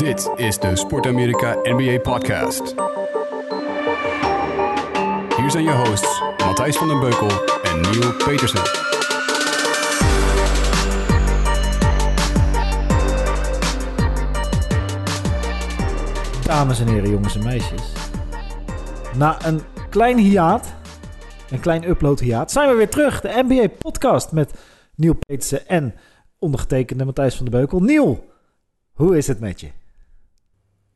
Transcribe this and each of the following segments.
Dit is de Sport Amerika NBA Podcast. Hier zijn je hosts Matthijs van den Beukel en Neil Petersen. Dames en heren, jongens en meisjes. Na een klein hiaat, een klein upload hiaat, zijn we weer terug. De NBA podcast met Neil Petersen en ondergetekende Matthijs van den Beukel. Neil, hoe is het met je?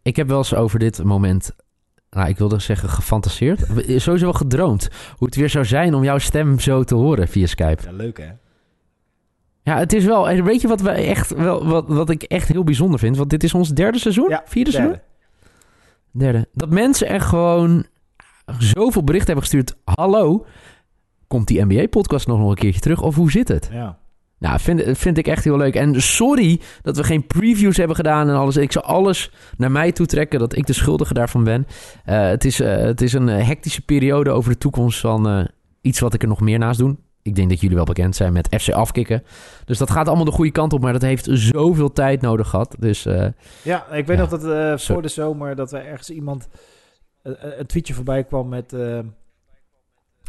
Ik heb wel eens over dit moment, nou, ik wilde zeggen gefantaseerd. Sowieso wel gedroomd. Hoe het weer zou zijn om jouw stem zo te horen via Skype. Ja, leuk hè? Ja, het is wel. en Weet je wat, we echt, wel, wat, wat ik echt heel bijzonder vind? Want dit is ons derde seizoen? Ja, Vierde derde. seizoen? Derde. Dat mensen echt gewoon zoveel berichten hebben gestuurd. Hallo, komt die NBA-podcast nog een keertje terug? Of hoe zit het? Ja. Nou, vind, vind ik echt heel leuk. En sorry dat we geen previews hebben gedaan en alles. Ik zal alles naar mij toe trekken dat ik de schuldige daarvan ben. Eh, het, is, eh, het is een eh, hectische periode over de toekomst van iets wat ik er nog meer naast doe. Ik denk dat jullie wel bekend zijn met FC afkicken. Dus dat gaat allemaal de goede kant op, maar dat heeft zoveel tijd nodig gehad. Dus Ja, ik weet Ja. nog dat voor de zomer dat er ergens iemand een tweetje voorbij kwam met...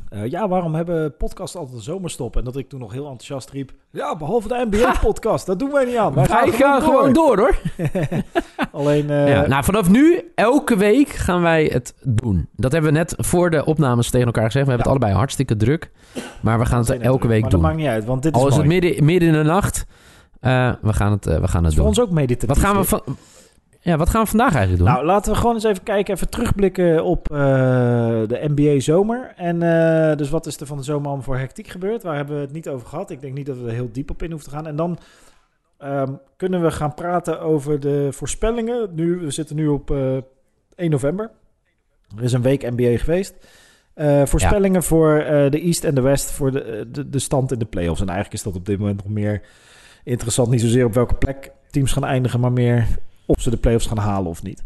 eh, ja, waarom hebben podcasts altijd een zomerstop? En dat ik toen nog heel enthousiast riep... Ja, behalve de NBA-podcast, dat doen wij niet aan. Wij wij gaan, gaan gewoon door hoor. Alleen, eh, ja, nou, vanaf nu, elke week gaan wij het doen. Dat hebben we net voor de opnames tegen elkaar gezegd. We hebben het allebei hartstikke druk. Maar we gaan het elke druk, week maar doen. dat maakt niet uit, want dit is Al is het midden, midden in de nacht. eh, we gaan het, we gaan Het het is voor doen. ons ook meditatief. Wat gaan, we van, ja, wat gaan we vandaag eigenlijk doen? Nou, laten we gewoon eens even kijken, even terugblikken op eh, de NBA zomer. En eh, dus wat is er van de zomer allemaal voor hectiek gebeurd? Waar hebben we het niet over gehad? Ik denk niet dat we er heel diep op in hoeven te gaan. En dan ehm, kunnen we gaan praten over de voorspellingen. Nu, we zitten nu op eh 1 november. Er is een week NBA geweest. Voorspellingen voor de East en de West voor de, de, de stand in de playoffs. En eigenlijk is dat op dit moment nog meer interessant. Niet zozeer op welke plek teams gaan eindigen, maar meer of ze de playoffs gaan halen of niet.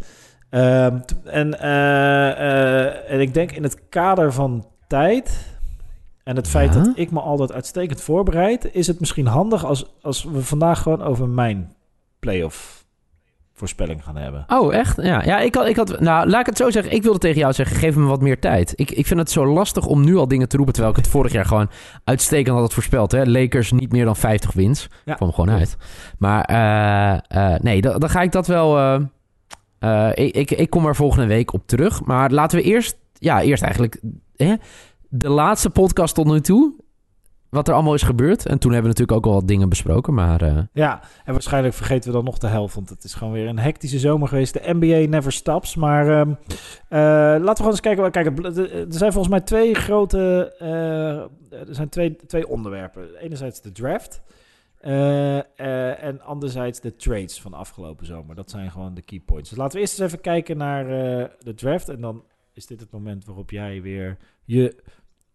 Ehm, en, eh, eh, en ik denk in het kader van tijd en het feit Ja? dat ik me altijd uitstekend voorbereid, is het misschien handig als, als we vandaag gewoon over mijn playoff voorspelling gaan hebben. Oh, echt? Ja, ja ik, had, ik had... Nou, laat ik het zo zeggen. Ik wilde tegen jou zeggen, geef me wat meer tijd. Ik, ik vind het zo lastig om nu al dingen te roepen... terwijl ik het vorig jaar gewoon uitstekend had het voorspeld. Hè? Lakers niet meer dan 50 wins. Ja. Kwam gewoon uit. Maar eh, eh, nee, dan, dan ga ik dat wel... eh, ik, ik, ik kom er volgende week op terug. Maar laten we eerst... Ja, eerst eigenlijk... Hè? De laatste podcast tot nu toe... Wat er allemaal is gebeurd. En toen hebben we natuurlijk ook al wat dingen besproken. Maar eh, Ja, en waarschijnlijk vergeten we dan nog de helft, want het is gewoon weer een hectische zomer geweest. De NBA never stops, maar ehm, eh, laten we gewoon eens kijken. Kijk, er zijn volgens mij twee grote, eh, er zijn twee, twee onderwerpen. Enerzijds de draft eh, eh, en anderzijds de trades van de afgelopen zomer. Dat zijn gewoon de key points. Dus laten we eerst eens even kijken naar eh, de draft en dan is dit het moment waarop jij weer je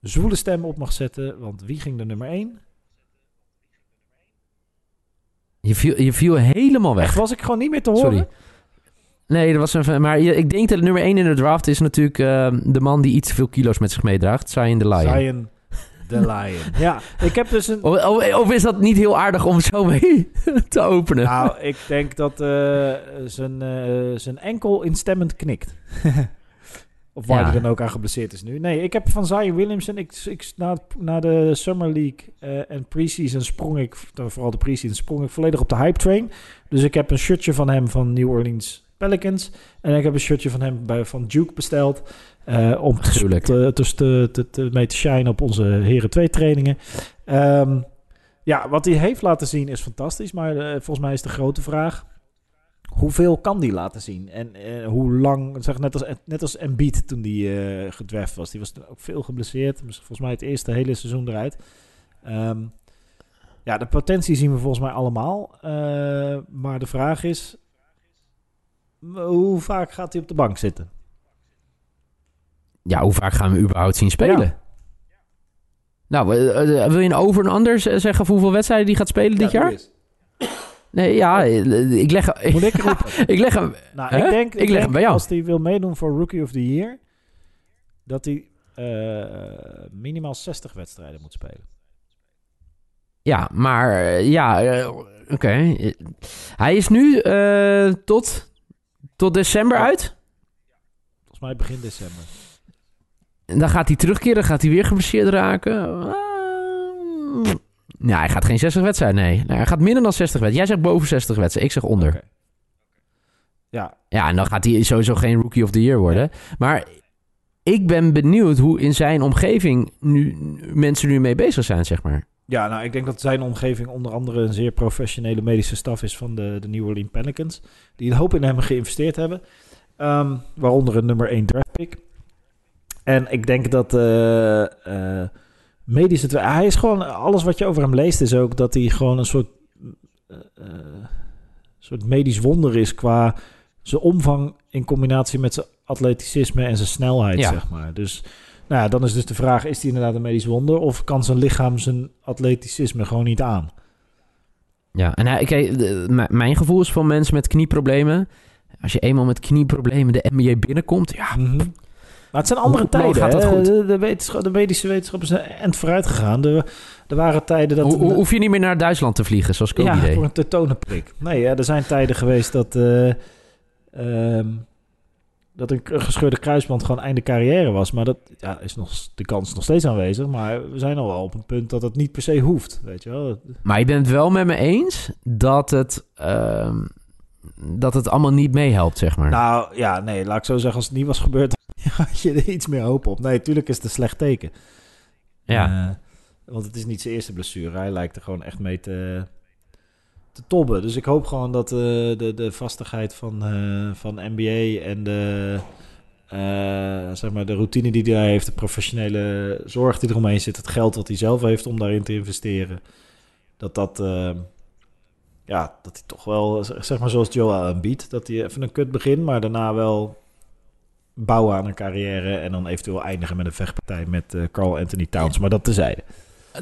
zwoele stem op mag zetten, want wie ging de nummer 1? je, viel, je viel helemaal weg. Echt, was ik gewoon niet meer te horen? Sorry. Nee, dat was een. Maar je- ik denk dat nummer 1 in de draft is natuurlijk eh, de man die iets te veel kilo's met zich meedraagt. Zion de Lion. Zion the Lion. ja, ik heb dus een... Of, of, of is dat niet heel aardig om zo mee te openen? Nou, ik denk dat eh, zijn, eh, zijn enkel instemmend knikt. of waar Ja. hij dan ook aan geblesseerd is nu. Nee, ik heb van Zion Williamson... Ik, ik, na, na de Summer League eh, en preseason sprong ik... Vooral de preseason sprong ik volledig op de hype train. Dus ik heb een shirtje van hem van New Orleans Pelicans. En ik heb een shirtje van hem bij, van Duke besteld. eh, om Gruwelijk. te, dus te, te, te, mee te shinen op onze Heren 2 trainingen. Ehm, ja, wat hij heeft laten zien is fantastisch. Maar eh, volgens mij is de grote vraag... Hoeveel kan die laten zien? En eh, hoe lang, zeg, net, als, net als Embiid toen die gedraft was. Die was ook veel geblesseerd. Volgens mij het eerste hele seizoen eruit. Ehm, ja, de potentie zien we volgens mij allemaal. Eh, maar de vraag is... Hoe vaak gaat hij op de bank zitten? Ja, hoe vaak gaan we überhaupt zien spelen? Ja. Nou, wil je een over en under z- zeggen voor hoeveel wedstrijden die gaat spelen dit Ja, jaar? Nee, ja, eh, ik leg, Moet ik roepen? ik leg hem. Nou, ik denk, Ik ik leg denk hem bij jou. als hij wil meedoen voor Rookie of the Year, dat hij eh, minimaal 60 wedstrijden moet spelen. Ja, maar eh, ja, eh, oké. Hij is nu eh, tot tot december Ja. uit. Volgens mij begin december. En dan gaat hij terugkeren, gaat hij weer geblesseerd raken. Uh, ja, hij gaat geen 60 wedstrijden, nee. nee. Hij gaat minder dan 60 wedstrijden. Jij zegt boven 60 wedstrijden, ik zeg onder. Ja, Ja, en dan gaat hij sowieso geen Rookie of the Year worden. Maar ik ben benieuwd hoe in zijn omgeving nu mensen nu mee bezig zijn, zeg maar. Ja, nou, ik denk dat zijn omgeving onder andere een zeer professionele medische staf is van de, de New Orleans Pelicans. Die een hoop in hem geïnvesteerd hebben. Ehm, waaronder een nummer 1 draft pick. En ik denk dat eh eh medisch het... Hij is gewoon... Alles wat je over hem leest is ook dat hij gewoon een soort... eh, eh, soort medisch wonder is qua zijn omvang in combinatie met zijn atleticisme en zijn snelheid, Ja. zeg maar. Dus nou ja, dan is dus de vraag, is hij inderdaad een medisch wonder... of kan zijn lichaam zijn atleticisme gewoon niet aan? Ja, en hij, kijk, de- mijn gevoel is van mensen met knieproblemen. Als je eenmaal met knieproblemen de NBA binnenkomt, ja, Maar het zijn andere Hoe tijden. gaat dat goed? De, de, wetenschap, de medische wetenschap is end vooruit gegaan. Er, er waren tijden dat... Ho- ho- hoef je niet meer naar Duitsland te vliegen, zoals Kobe ja, deed. voor een tetonenprik. Nee, hè, er zijn tijden geweest dat... eh, ehm, dat een gescheurde kruisband gewoon einde carrière was. Maar dat ja, is nog, de kans nog steeds aanwezig. Maar we zijn al wel op een punt dat het niet per se hoeft. Weet je wel? Maar je bent het wel met me eens dat het, ehm, dat het allemaal niet meehelpt, zeg maar. Nou ja, nee, laat ik zo zeggen. Als het niet was gebeurd, had je er iets meer hoop op. Nee, tuurlijk is het een slecht teken. ja. Eh, want het is niet zijn eerste blessure. Hij lijkt er gewoon echt mee te, te tobben. Dus ik hoop gewoon dat eh, de, de vastigheid van, eh, van NBA en de, zeg maar de routine die hij heeft, de professionele zorg die eromheen zit, het geld wat hij zelf heeft om daarin te investeren, dat dat, ja, dat hij toch wel, zeg maar zoals Joel Embiid, dat hij even een kut begint, maar daarna wel bouwen aan een carrière en dan eventueel eindigen met een vechtpartij met eh, Carl Anthony Towns. Maar dat tezijde.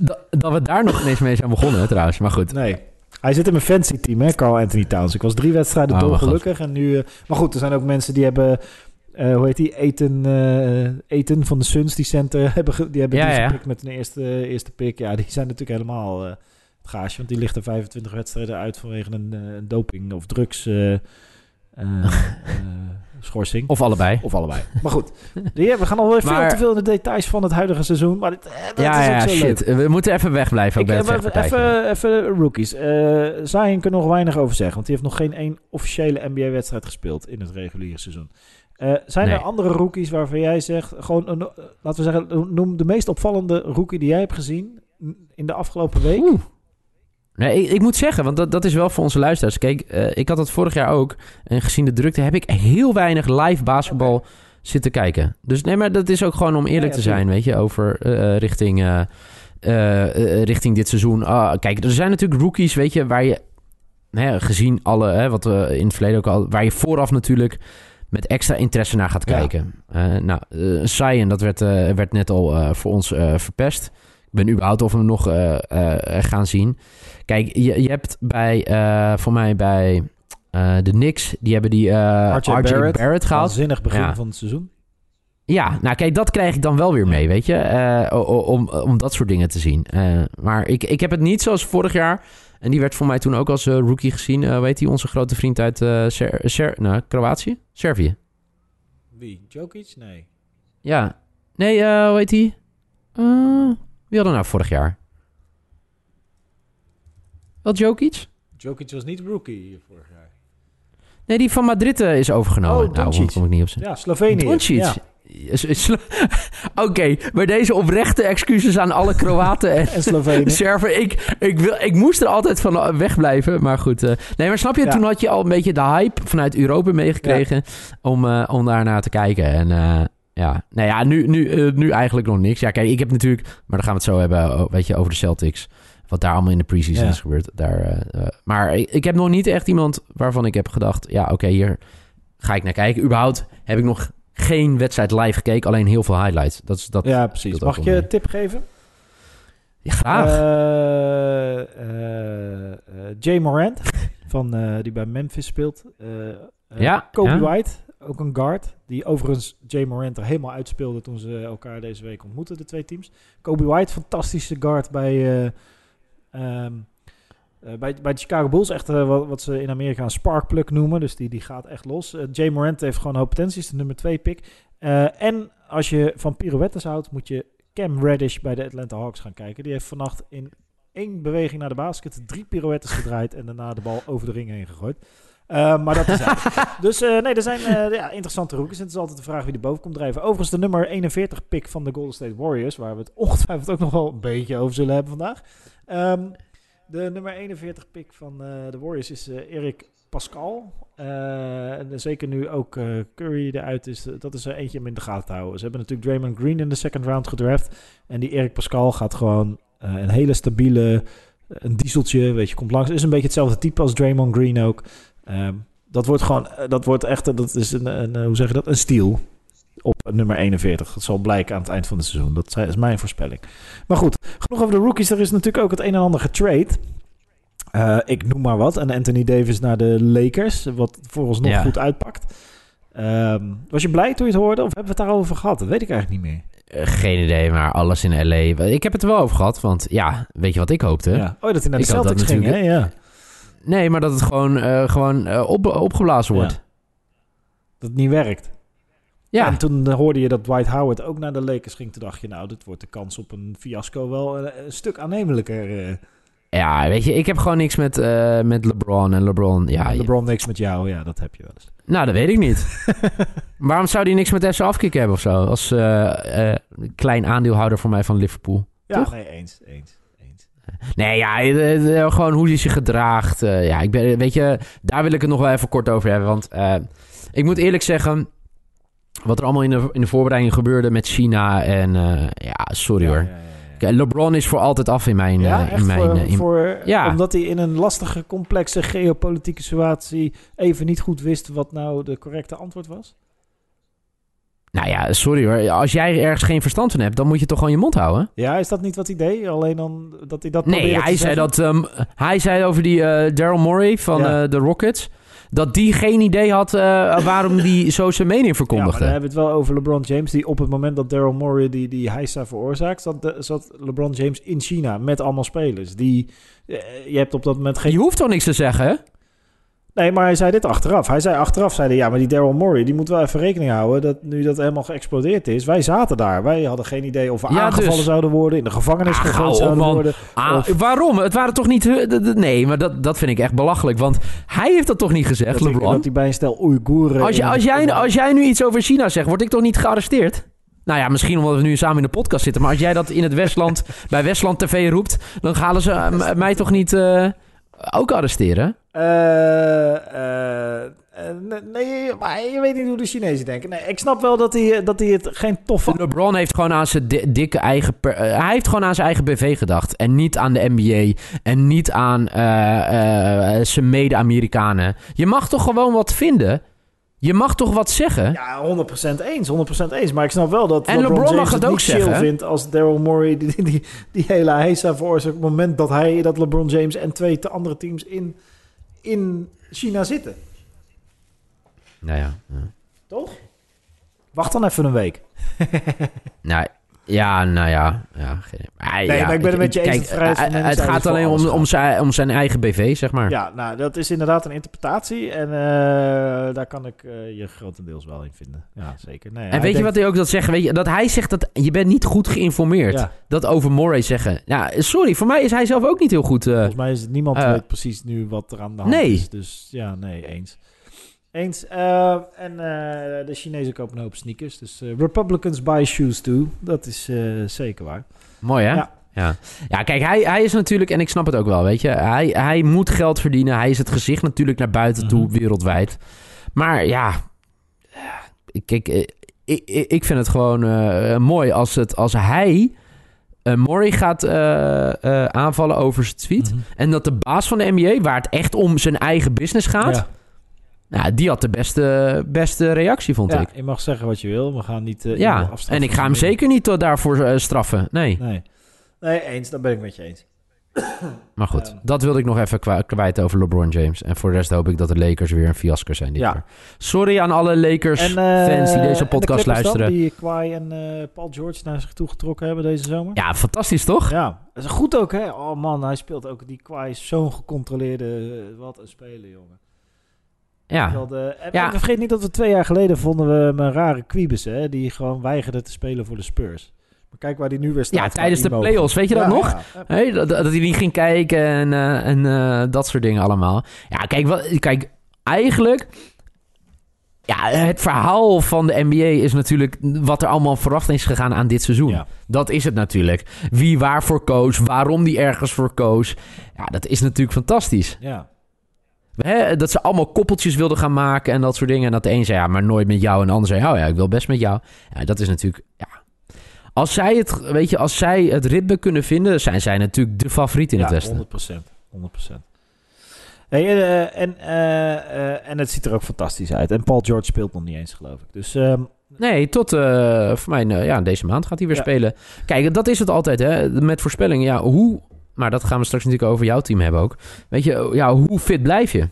Dat, dat we daar nog ineens mee zijn begonnen, trouwens. Maar goed. Nee. Hij zit in mijn fancy team, hè, Carl Anthony Towns. Ik was drie wedstrijden Oh, maar dolgelukkig en nu... eh, maar goed, er zijn ook mensen die hebben... eh, hoe heet die? Eten, Eten van de Suns, die center, hebben, die hebben Ja, die ja. gepikt met een eerste, eerste pick. Ja, die zijn natuurlijk helemaal gaasje. Want die ligt er 25 wedstrijden uit vanwege een, eh, een doping of drugs eh, eh, schorsing. Of allebei. Of allebei. Maar goed, we gaan alweer veel Maar- te veel in de details van het huidige seizoen. Maar dit, eh, dat ja, is ook ja, leuk. shit. We moeten even wegblijven Ik, bij het even, even, even rookies. Eh Zion kan nog weinig over zeggen, want die heeft nog geen één officiële NBA-wedstrijd gespeeld in het reguliere seizoen. Eh, zijn Nee. er andere rookies waarvan jij zegt, gewoon, een, laten we zeggen, noem de meest opvallende rookie die jij hebt gezien in de afgelopen week? Oeh. Nee, ik, ik moet zeggen, want dat, dat is wel voor onze luisteraars. Kijk, eh, ik had dat vorig jaar ook. En gezien de drukte heb ik heel weinig live basketbal zitten kijken. Dus nee, maar dat is ook gewoon om eerlijk Ja, ja, te zijn, weet je, over eh, richting, eh, eh, richting dit seizoen. Ah, kijk, er zijn natuurlijk rookies, weet je, waar je, hè, gezien alle, hè, wat we in het verleden ook al, waar je vooraf natuurlijk met extra interesse naar gaat Ja. kijken. Eh, nou, Sion, dat werd, werd net al voor ons verpest. Ik ben überhaupt of we hem nog gaan zien. Kijk, je, je hebt bij, eh, voor mij bij eh, de Knicks, die hebben die eh RJ, Barrett. Barrett, gehaald. Waanzinnig begin Ja. van het seizoen. Ja, nou kijk, dat krijg ik dan wel weer mee, weet je. om, om dat soort dingen te zien. Maar ik, ik heb het niet zoals vorig jaar. En die werd voor mij toen ook als rookie gezien. Weet hij, onze grote vriend uit Ser- Ser- nou, Kroatië? Servië. Wie? Jokic? Nee. Ja. Nee, hoe heet hij? Wie hadden nou vorig jaar? Wel Jokic? Jokic was niet rookie vorig jaar. Nee, die van Madrid eh, is overgenomen. Oh, nou, kom ik niet op zijn... Ja, Slovenië. Doncic. Ja. Oké, maar deze oprechte excuses aan alle Kroaten en En Slovenië. Server. Ik, ik, wil, ik moest er altijd van wegblijven. Maar goed. eh, nee, maar snap je? Ja. Toen had je al een beetje de hype vanuit Europa meegekregen. Om, eh, om daarnaar te kijken. En eh, ja, nou ja, nu, nu, eh, nu eigenlijk nog niks. Ja, kijk, ik heb natuurlijk. Maar dan gaan we het zo hebben. oh, Weet je, over de Celtics. Wat daar allemaal in de preseason Ja. is gebeurd. Daar, eh, eh, maar ik, heb nog niet echt iemand waarvan ik heb gedacht. Ja, oké, hier ga ik naar kijken. Überhaupt heb ik nog geen wedstrijd live gekeken. Alleen heel veel highlights. Dat is dat. Ja, precies. Mag ik je een tip geven? Ja, graag. Eh, Jay Morant, van, die bij Memphis speelt. Ja, Kobe ja. White, ook een guard. Die overigens Jay Morant er helemaal uitspeelde toen ze elkaar deze week ontmoetten, de twee teams. Kobe White, fantastische guard bij, eh, ehm, Eh, bij, bij de Chicago Bulls echt eh, wat, wat ze in Amerika een sparkplug noemen. Dus die, die gaat echt los. Eh, Jay Morant heeft gewoon een hoop potentie. Is de nummer 2 pick. En als je van pirouettes houdt, moet je Cam Reddish bij de Atlanta Hawks gaan kijken. Die heeft vannacht in één beweging naar de basket drie pirouettes gedraaid en daarna de bal over de ring heen gegooid. Maar dat is het. Dus nee, er zijn ja, interessante rookies. En het is altijd de vraag wie er boven komt drijven. Overigens de nummer 41 pick van de Golden State Warriors, waar we het ongetwijfeld ook nog wel een beetje over zullen hebben vandaag. Ehm, de nummer 41 pick van eh, de Warriors is eh, Erik Pascal. Eh, en zeker nu ook Curry eruit is, dat is er eentje om in de gaten te houden. Ze hebben natuurlijk Draymond Green in de second round gedraft. En die Erik Pascal gaat gewoon een hele stabiele, een dieseltje, weet je, komt langs. Is een beetje hetzelfde type als Draymond Green ook. Ehm, dat wordt gewoon, dat wordt echt, dat is een, een hoe zeg je dat, een steal op nummer 41. Dat zal blijken aan het eind van het seizoen. Dat is mijn voorspelling. Maar goed, genoeg over de rookies. Er is natuurlijk ook het een en ander getrade. Eh, ik noem maar wat. En Anthony Davis naar de Lakers, wat voor ons nog Ja. goed uitpakt. Ehm, was je blij toen je het hoorde? Of hebben we het daarover gehad? Dat weet ik eigenlijk niet meer. Eh, geen idee, maar alles in LA. Ik heb het er wel over gehad, want ja, weet je wat ik hoopte? Ja. Oh, dat hij naar de Ik had dat Celtics ging, hè? Ja. Nee, maar dat het gewoon, eh, gewoon op, opgeblazen wordt. Dat het niet werkt. Ja, En toen eh, hoorde je dat Dwight Howard ook naar de Lakers ging. Toen dacht je, nou, dit wordt de kans op een fiasco wel een, een stuk aannemelijker. eh. ja, weet je, ik heb gewoon niks met, eh, met LeBron en LeBron. Ja, je- LeBron niks met jou, ja, dat heb je wel eens. nou, dat weet ik niet. Waarom zou die niks met Essa Afkik hebben of zo? Als eh, eh, klein aandeelhouder voor mij van Liverpool. Ja, Toch? nee, eens, eens, eens. Nee, ja, eh, eh, gewoon hoe hij zich gedraagt. eh, ja, ik ben, weet je, daar wil ik het nog wel even kort over hebben. Want eh, ik moet eerlijk zeggen, wat er allemaal in de, in de voorbereiding gebeurde met China en eh, ja, sorry hoor. LeBron is voor altijd af in mijn... Ja, eh, in mijn voor, eh, in- voor- Ja. omdat hij in een lastige, complexe geopolitieke situatie even niet goed wist wat nou de correcte antwoord was? Nou ja, sorry hoor. Als jij ergens geen verstand van hebt, dan moet je toch gewoon je mond houden. Ja, is dat niet wat hij deed? Alleen dan dat hij dat Nee, hij zei, dat, ehm, hij zei over die Daryl Morey van Ja. de Rockets... dat die geen idee had eh, waarom die zo zijn mening Ja, maar verkondigde. dan hebben we het wel over LeBron James, die op het moment dat Daryl Morey die, die heisa veroorzaakt, zat, de- zat LeBron James in China met allemaal spelers. Die, eh, je hebt op dat moment geen... Je hoeft toch niks te zeggen, hè? Nee, maar hij zei dit achteraf. Hij zei achteraf, zei hij, ja, maar die Daryl Morey, die moet wel even rekening houden dat nu dat helemaal geëxplodeerd is. Wij zaten daar. Wij hadden geen idee of we Ja, aangevallen dus. zouden worden, in de gevangenis Ah, gegooid zouden man. worden. Ah, Of- waarom? Het waren toch niet... Nee, maar dat, dat vind ik echt belachelijk. Want hij heeft dat toch niet gezegd, Dat, LeBron? dat hij bij een stel Oeigoeren... Als, je, in- als, jij, als jij nu iets over China zegt, word ik toch niet gearresteerd? Nou ja, misschien omdat we nu samen in de podcast zitten. Maar als jij dat in het Westland, bij Westland TV roept... dan gaan ze eh, mij toch niet eh, ook arresteren? Eh, eh, eh, nee, maar je weet niet hoe de Chinezen denken. Nee, ik snap wel dat hij, dat hij het geen toffe... LeBron heeft gewoon aan zijn di- dikke eigen... per- hij heeft gewoon aan zijn eigen BV gedacht. En niet aan de NBA. En niet aan zijn mede-Amerikanen. Je mag toch gewoon wat vinden? Je mag toch wat zeggen? Ja, 100% eens, 100% eens. Maar ik snap wel dat En LeBron, mag het ook niet chill vindt als Daryl Morey die, die, die hele heisa veroorzaakt... op het moment dat, hij, dat LeBron James en twee te andere teams in, in China zitten. Nou ja. ja. Toch? Wacht dan even een week. Nou, ja, nou ja. ja, geen- Nee, ja, maar ik ben het met je eens kijk, eh, Het meningsuiting gaat alleen om, om, zijn, om zijn eigen BV, zeg maar. Ja, nou, dat is inderdaad een interpretatie. En eh, daar kan ik eh, je grotendeels wel in vinden. Ja, zeker. Nee, En weet je wat hij ook dat zegt? Weet je, dat hij zegt dat je bent niet goed geïnformeerd. Ja. Dat over Morey zeggen. Ja, sorry, voor mij is hij zelf ook niet heel goed. Volgens mij is het niemand weet precies nu wat er aan de hand nee. is. Dus ja, nee, eens. Eens. Eh, en eh, de Chinezen kopen een hoop sneakers. Dus eh, Republicans buy shoes too. Dat is zeker waar. Mooi, hè? Ja. Ja, ja kijk, hij, hij is natuurlijk, en ik snap het ook wel, weet je. Hij, hij moet geld verdienen. Hij is het gezicht natuurlijk naar buiten toe, Mhm. wereldwijd. Maar ja, kijk, ik, ik ik vind het gewoon mooi als, het, als hij eh Morey gaat aanvallen over zijn tweet. Mhm. En dat de baas van de NBA, waar het echt om zijn eigen business gaat... Ja. Nou, die had de beste, beste reactie, vond Ja, ik. je mag zeggen wat je wil. We gaan niet... eh, Ja, en ik ga hem zeker niet tot daarvoor eh, straffen. Nee. Nee. Nee, eens. Dat ben ik met je eens. Maar goed, Ehm. dat wilde ik nog even kwa- kwijt over LeBron James. En voor de rest hoop ik dat de Lakers weer een fiasco zijn dit Ja. jaar. Sorry aan alle Lakers-fans eh, die deze de podcast dan, luisteren. die Kawhi en eh, Paul George naar zich toe getrokken hebben deze zomer. Ja, fantastisch toch? Ja, dat is goed ook, hè? Oh man, hij speelt ook. Die Kawhi is zo'n gecontroleerde... eh, wat een speler, jongen. Ja. En, Ja. vergeet niet dat we twee jaar geleden vonden we hem een rare Quibus, hè? Die gewoon weigerde te spelen voor de Spurs. Maar kijk waar hij nu weer staat. Ja, tijdens de playoffs, weet je dat Ja, nog? ja. Hey, dat, dat hij niet ging kijken en, eh, en eh, dat soort dingen allemaal. Ja, kijk, wat, kijk eigenlijk... Ja, het verhaal van de NBA is natuurlijk wat er allemaal vooraf is gegaan aan dit seizoen. Ja. Dat is het natuurlijk. Wie waarvoor koos, waarom die ergens voor koos. Ja, dat is natuurlijk fantastisch. Ja. Hè, dat ze allemaal koppeltjes wilden gaan maken en dat soort dingen. En dat de een zei, ja, maar nooit met jou. En de ander zei, oh ja, ik wil best met jou. Ja, dat is natuurlijk, ja. Als zij het, weet je, als zij het ritme kunnen vinden, zijn zij natuurlijk de favoriet in ja, het Westen. 100%. 100%. Hey, eh, en, eh, eh, en het ziet er ook fantastisch uit. En Paul George speelt nog niet eens, geloof ik. Dus ehm, Nee, tot eh, voor mij, eh, ja, deze maand gaat hij weer Ja. spelen. Kijk, dat is het altijd, hè. Met voorspellingen, ja, hoe... Maar dat gaan we straks natuurlijk over jouw team hebben ook. Weet je, ja, hoe fit blijf je?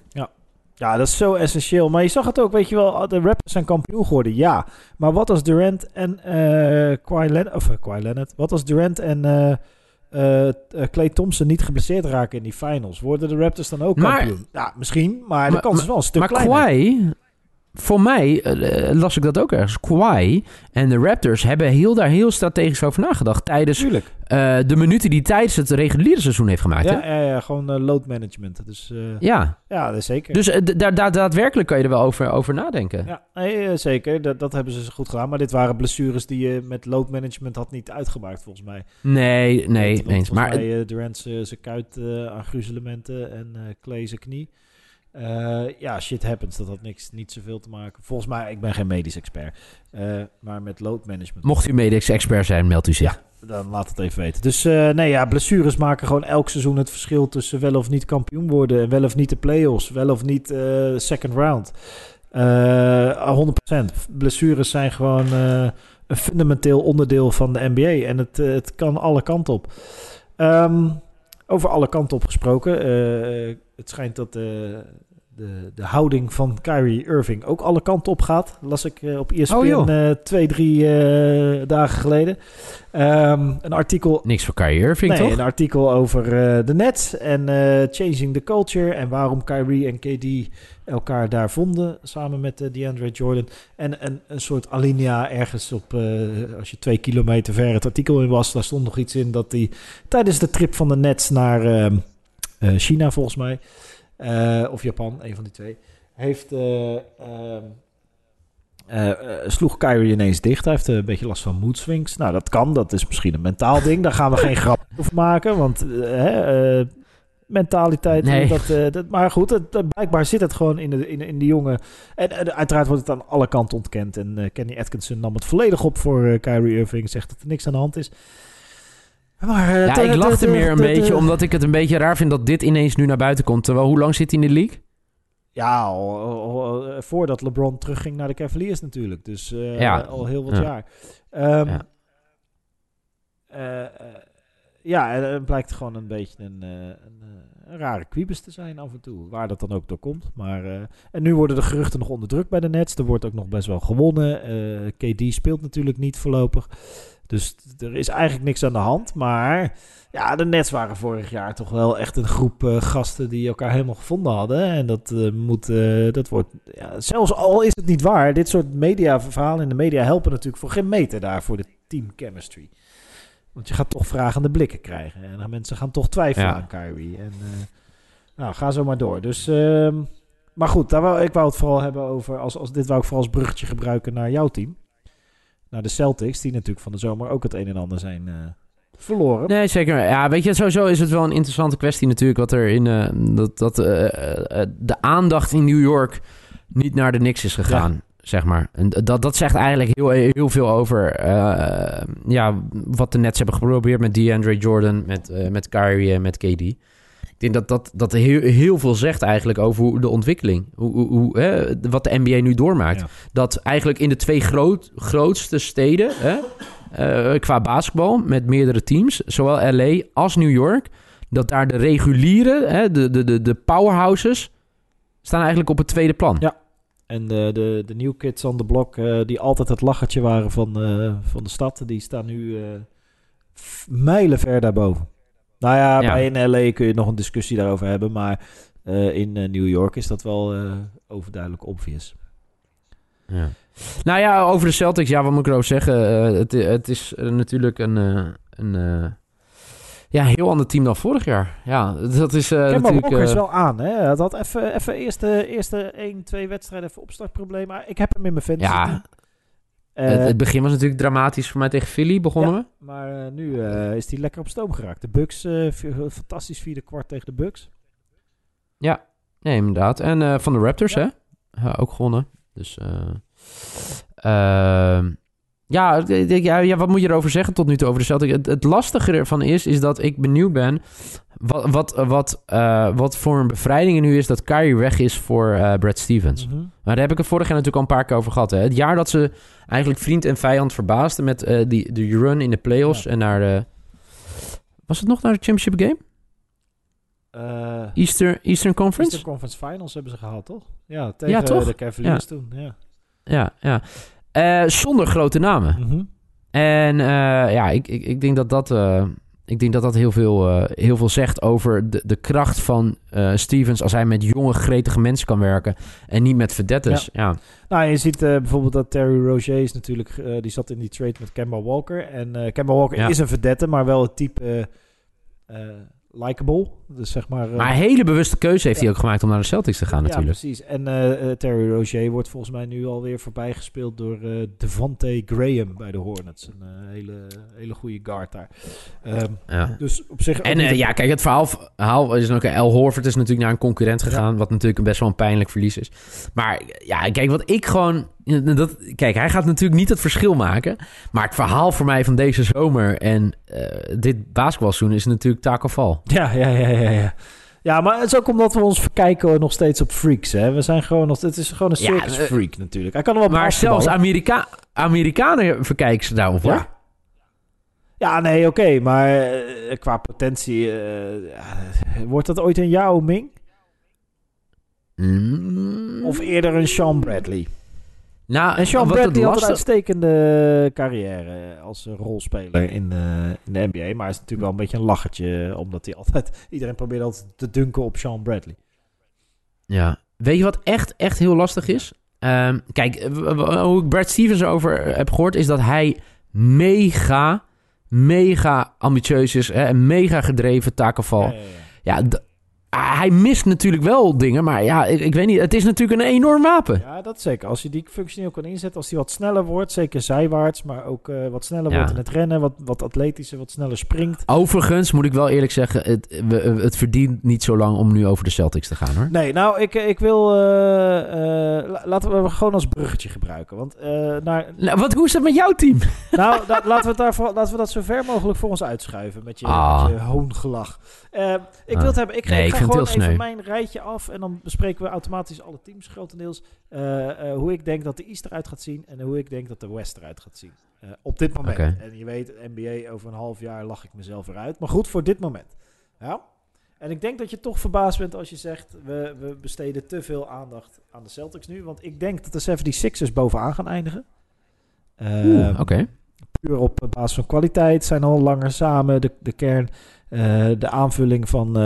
ja, dat is zo essentieel. Maar je zag het ook, weet je wel, de Raptors zijn kampioen geworden, ja. Maar wat als Durant en eh Kawhi Leonard, of eh, Kawhi Leonard, wat als Durant en eh eh, eh, Clay Thompson niet geblesseerd raken in die finals? Worden de Raptors dan ook Maar- kampioen? ja, misschien, maar, de kans is wel een stuk maar kleiner. Kawhi, voor mij eh, las ik dat ook ergens. Kawhi en de Raptors hebben heel daar heel strategisch over nagedacht. Tijdens eh, de minuten die tijdens het reguliere seizoen heeft gemaakt. Ja, hè? ja, ja, gewoon eh, load management. Dus eh, ja. ja, dat is zeker. Dus eh, da- da- daadwerkelijk kan je er wel over, over nadenken. Ja, nee, eh, zeker. Dat, dat hebben ze goed gedaan. Maar dit waren blessures die je met load management had niet uitgemaakt, volgens mij. Nee, nee, Want eens. Maar mij, eh, Durant zijn kuit eh, aan gruzelementen en eh Clay zijn knie. Eh, ja, shit happens. Dat had niks, niet zoveel te maken. Volgens mij, ik ben geen medisch expert. eh, maar met load management. mocht u medische expert zijn, meldt u zich. Dan laat het even weten. Dus eh, nee, ja, blessures maken gewoon elk seizoen het verschil tussen wel of niet kampioen worden. En wel of niet de playoffs. Wel of niet second round. Eh 100%. Blessures zijn gewoon een fundamenteel onderdeel van de NBA. En het, het kan alle kanten op. Ehm, over alle kanten op gesproken. eh, het schijnt dat de, de, houding van Kyrie Irving ook alle kanten op gaat. Las ik eh, op ESPN Oh, eh, twee, drie eh, dagen geleden. Ehm, een artikel Niks voor Kyrie Irving, nee, toch? een artikel over de Nets en changing the culture en waarom Kyrie en KD elkaar daar vonden samen met DeAndre Jordan. En een, een soort alinea ergens op, als je twee kilometer ver het artikel in was, daar stond nog iets in dat hij tijdens de trip van de Nets naar ehm, eh, China volgens mij, of Japan, een van die twee, heeft... eh, ehm, eh, eh, sloeg Kyrie ineens dicht. Hij heeft eh, een beetje last van mood swings. Nou, dat kan. Dat is misschien een mentaal ding. Daar gaan we geen grap over maken. Want eh, eh, mentaliteit... Nee. Dat, eh, dat, maar goed, het, blijkbaar zit het gewoon in de, in, in de jongen. En, en uiteraard wordt het aan alle kanten ontkend. En eh, Kenny Atkinson nam het volledig op voor eh, Kyrie Irving. Zegt dat er niks aan de hand is. Maar, eh, Ja, ik lachte meer een beetje omdat ik het een beetje raar vind dat dit ineens nu naar buiten komt. Terwijl, hoe lang zit hij in de league? Ja, al, al- al- eh, voordat LeBron terugging naar de Cavaliers natuurlijk. Dus eh, Ja. al heel wat Ja. jaar. Ehm, Ja. eh, eh, ja, het blijkt gewoon een beetje een, eh, een, een rare kwiebus te zijn af en toe. Waar dat dan ook door komt. Maar, eh, en nu worden de geruchten nog onder druk bij de Nets. Er wordt ook nog best wel gewonnen. Eh, KD speelt natuurlijk niet voorlopig. Dus er is eigenlijk niks aan de hand. Maar ja, de Nets waren vorig jaar toch wel echt een groep eh, gasten die elkaar helemaal gevonden hadden. En dat eh, moet, eh, dat wordt, ja, zelfs al is het niet waar, dit soort mediaverhalen in de media helpen natuurlijk voor geen meter daar voor de team chemistry. Want je gaat toch vragende blikken krijgen. En mensen gaan toch twijfelen Ja. aan Kyrie. En nou, ga zo maar door. Dus, ehm, maar goed, daar wou, ik wou het vooral hebben over, als, als, dit wou ik vooral als bruggetje gebruiken naar jouw team. Naar de Celtics, die natuurlijk van de zomer ook het een en ander zijn eh, verloren. Nee, zeker. Ja, weet je, sowieso is het wel een interessante kwestie natuurlijk. Wat er in. eh, dat dat eh, de aandacht in New York niet naar de Knicks is gegaan. Zeg maar. En dat, dat zegt eigenlijk heel, heel veel over ja, wat de Nets hebben geprobeerd met DeAndre Jordan, met, met Kyrie en met KD. Ik denk dat dat, dat heel, heel veel zegt eigenlijk over hoe de ontwikkeling. Hoe, hoe, hoe, hè, wat de NBA nu doormaakt. Ja. Dat eigenlijk in de twee groot, grootste steden hè, eh, qua basketbal met meerdere teams, zowel LA als New York, dat daar de reguliere, hè, de, de, de, de powerhouses, staan eigenlijk op het tweede plan. Ja. En de, de, de new kids on the block, eh, die altijd het lachertje waren van, eh, van de stad, die staan nu mijlen ver daarboven. Nou ja, Ja. bij in LA kun je nog een discussie daarover hebben, maar eh, in eh, New York is dat wel eh, overduidelijk obvious. Ja. Nou ja, over de Celtics, ja, wat moet ik erover zeggen? Het, het is natuurlijk een, een ja, heel ander team dan vorig jaar. Ja, dat is natuurlijk... Walker is wel aan, hè? Hij had even, even eerste, eerste 1, 2 wedstrijden even opstartprobleem, maar ik heb hem in mijn fantasy. ja, het, het begin was natuurlijk dramatisch voor mij tegen Philly, begonnen we. Maar eh, nu eh, is hij lekker op stoom geraakt. De Bucks, eh, fantastisch vierde kwart tegen de Bucks. Nee, inderdaad. En eh, van de Raptors, Ja. hè? Ja, ook gewonnen. Dus, eh, ehm, ja, ja, ja, wat moet je erover zeggen tot nu toe over de Celtics? Het, het lastige ervan is, is dat ik benieuwd ben wat, wat, wat, eh, wat voor een bevrijding er nu is dat Kyrie weg is voor eh, Brad Stevens. Mhm. Maar daar heb ik het vorig jaar natuurlijk al een paar keer over gehad. Hè? Het jaar dat ze eigenlijk vriend en vijand verbaasden met eh, die, de run in de playoffs Ja. en naar de... Was het nog naar de championship game? Eh, Easter, Eastern Conference? Eastern Conference Finals hebben ze gehaald, toch? Ja, tegen Ja, toch? de Cavaliers toen. Ja. Ja, ja. Eh, zonder grote namen. Mhm. En eh, ja, ik, ik, ik denk dat dat, eh, ik denk dat, dat heel, veel, heel veel zegt over de, de kracht van Stevens als hij met jonge, gretige mensen kan werken en niet met verdetters. Ja. Nou, je ziet bijvoorbeeld dat Terry Rozier is natuurlijk... die zat in die trade met Kemba Walker. En Kemba Walker Ja. is een verdette, maar wel het type... likable. Dus zeg maar... eh, Maar een hele bewuste keuze heeft Ja. hij ook gemaakt om naar de Celtics te gaan ja, natuurlijk. precies. En eh, eh, Terry Rozier wordt volgens mij nu alweer voorbij gespeeld door eh Devante Graham bij de Hornets. Een hele, hele goede guard daar. Ehm, Ja. dus op zich... En ja, kijk, het verhaal, verhaal is ook... El Horford is natuurlijk naar een concurrent gegaan... wat natuurlijk een best wel een pijnlijk verlies is. Maar ja, kijk, wat ik gewoon... Dat, kijk, hij gaat natuurlijk niet het verschil maken. Maar het verhaal voor mij van deze zomer... en eh, dit basketbalseizoen is natuurlijk Taco Ja, ja, ja, ja, ja. Ja, maar het is ook omdat we ons verkijken nog steeds op freaks. Hè? We zijn gewoon nog... Het is gewoon een circus eh, freak natuurlijk. Hij kan er wel Maar zelfs Amerika Amerikanen verkijken ze daarop, hoor. Ja. Ja, nee, oké. maar eh, qua potentie... eh, wordt dat ooit een Yao Ming? Mm. Of eerder een Sean Bradley? Nou, En Sean Bradley het had een lastig- uitstekende carrière als eh, rolspeler in, eh, in de NBA. Maar hij is natuurlijk wel een beetje een lachertje, omdat hij altijd... Iedereen probeert altijd te dunken op Sean Bradley. Ja. Weet je wat echt, echt heel lastig is? Ehm, kijk, eh, hoe ik Brad Stevens over heb gehoord... is dat hij mega, mega ambitieus is... Hè, en mega gedreven takenval. Ja, ja, ja. Ja, d- hij mist natuurlijk wel dingen... maar ja, ik, ik weet niet... het is natuurlijk een enorm wapen. Ja, dat zeker. Als je die functioneel kan inzetten, als die wat sneller wordt, zeker zijwaarts, maar ook eh, wat sneller Ja. wordt in het rennen, wat, wat atletischer, wat sneller springt. Overigens moet ik wel eerlijk zeggen... Het, we- het verdient niet zo lang om nu over de Celtics te gaan, hoor. Nee, nou, ik, ik wil. eh, eh, la- laten we gewoon als bruggetje gebruiken. Want eh, naar, Nou, wat, hoe is het met jouw team? nou, da- laten, we daarvoor, laten we dat zo ver mogelijk voor ons uitschuiven. Met je, Ah. met je hoongelach. Eh, ik Ah. wil het hebben. Ik Nee, ik ik ga vind het gewoon heel even sneu. mijn rijtje af. En dan bespreken we automatisch alle teams grotendeels. eh, hoe ik denk dat de East eruit gaat zien. En hoe ik denk dat de West eruit gaat zien. Eh, op dit moment. En je weet, NBA over een half jaar lach ik mezelf eruit. Maar goed, voor dit moment. Ja. En ik denk dat je toch verbaasd bent als je zegt... we, we besteden te veel aandacht aan de Celtics nu. Want ik denk dat de 76ers bovenaan gaan eindigen. Ehm, Oké. puur op basis van kwaliteit. Zijn al langer samen. De, de kern, de aanvulling van...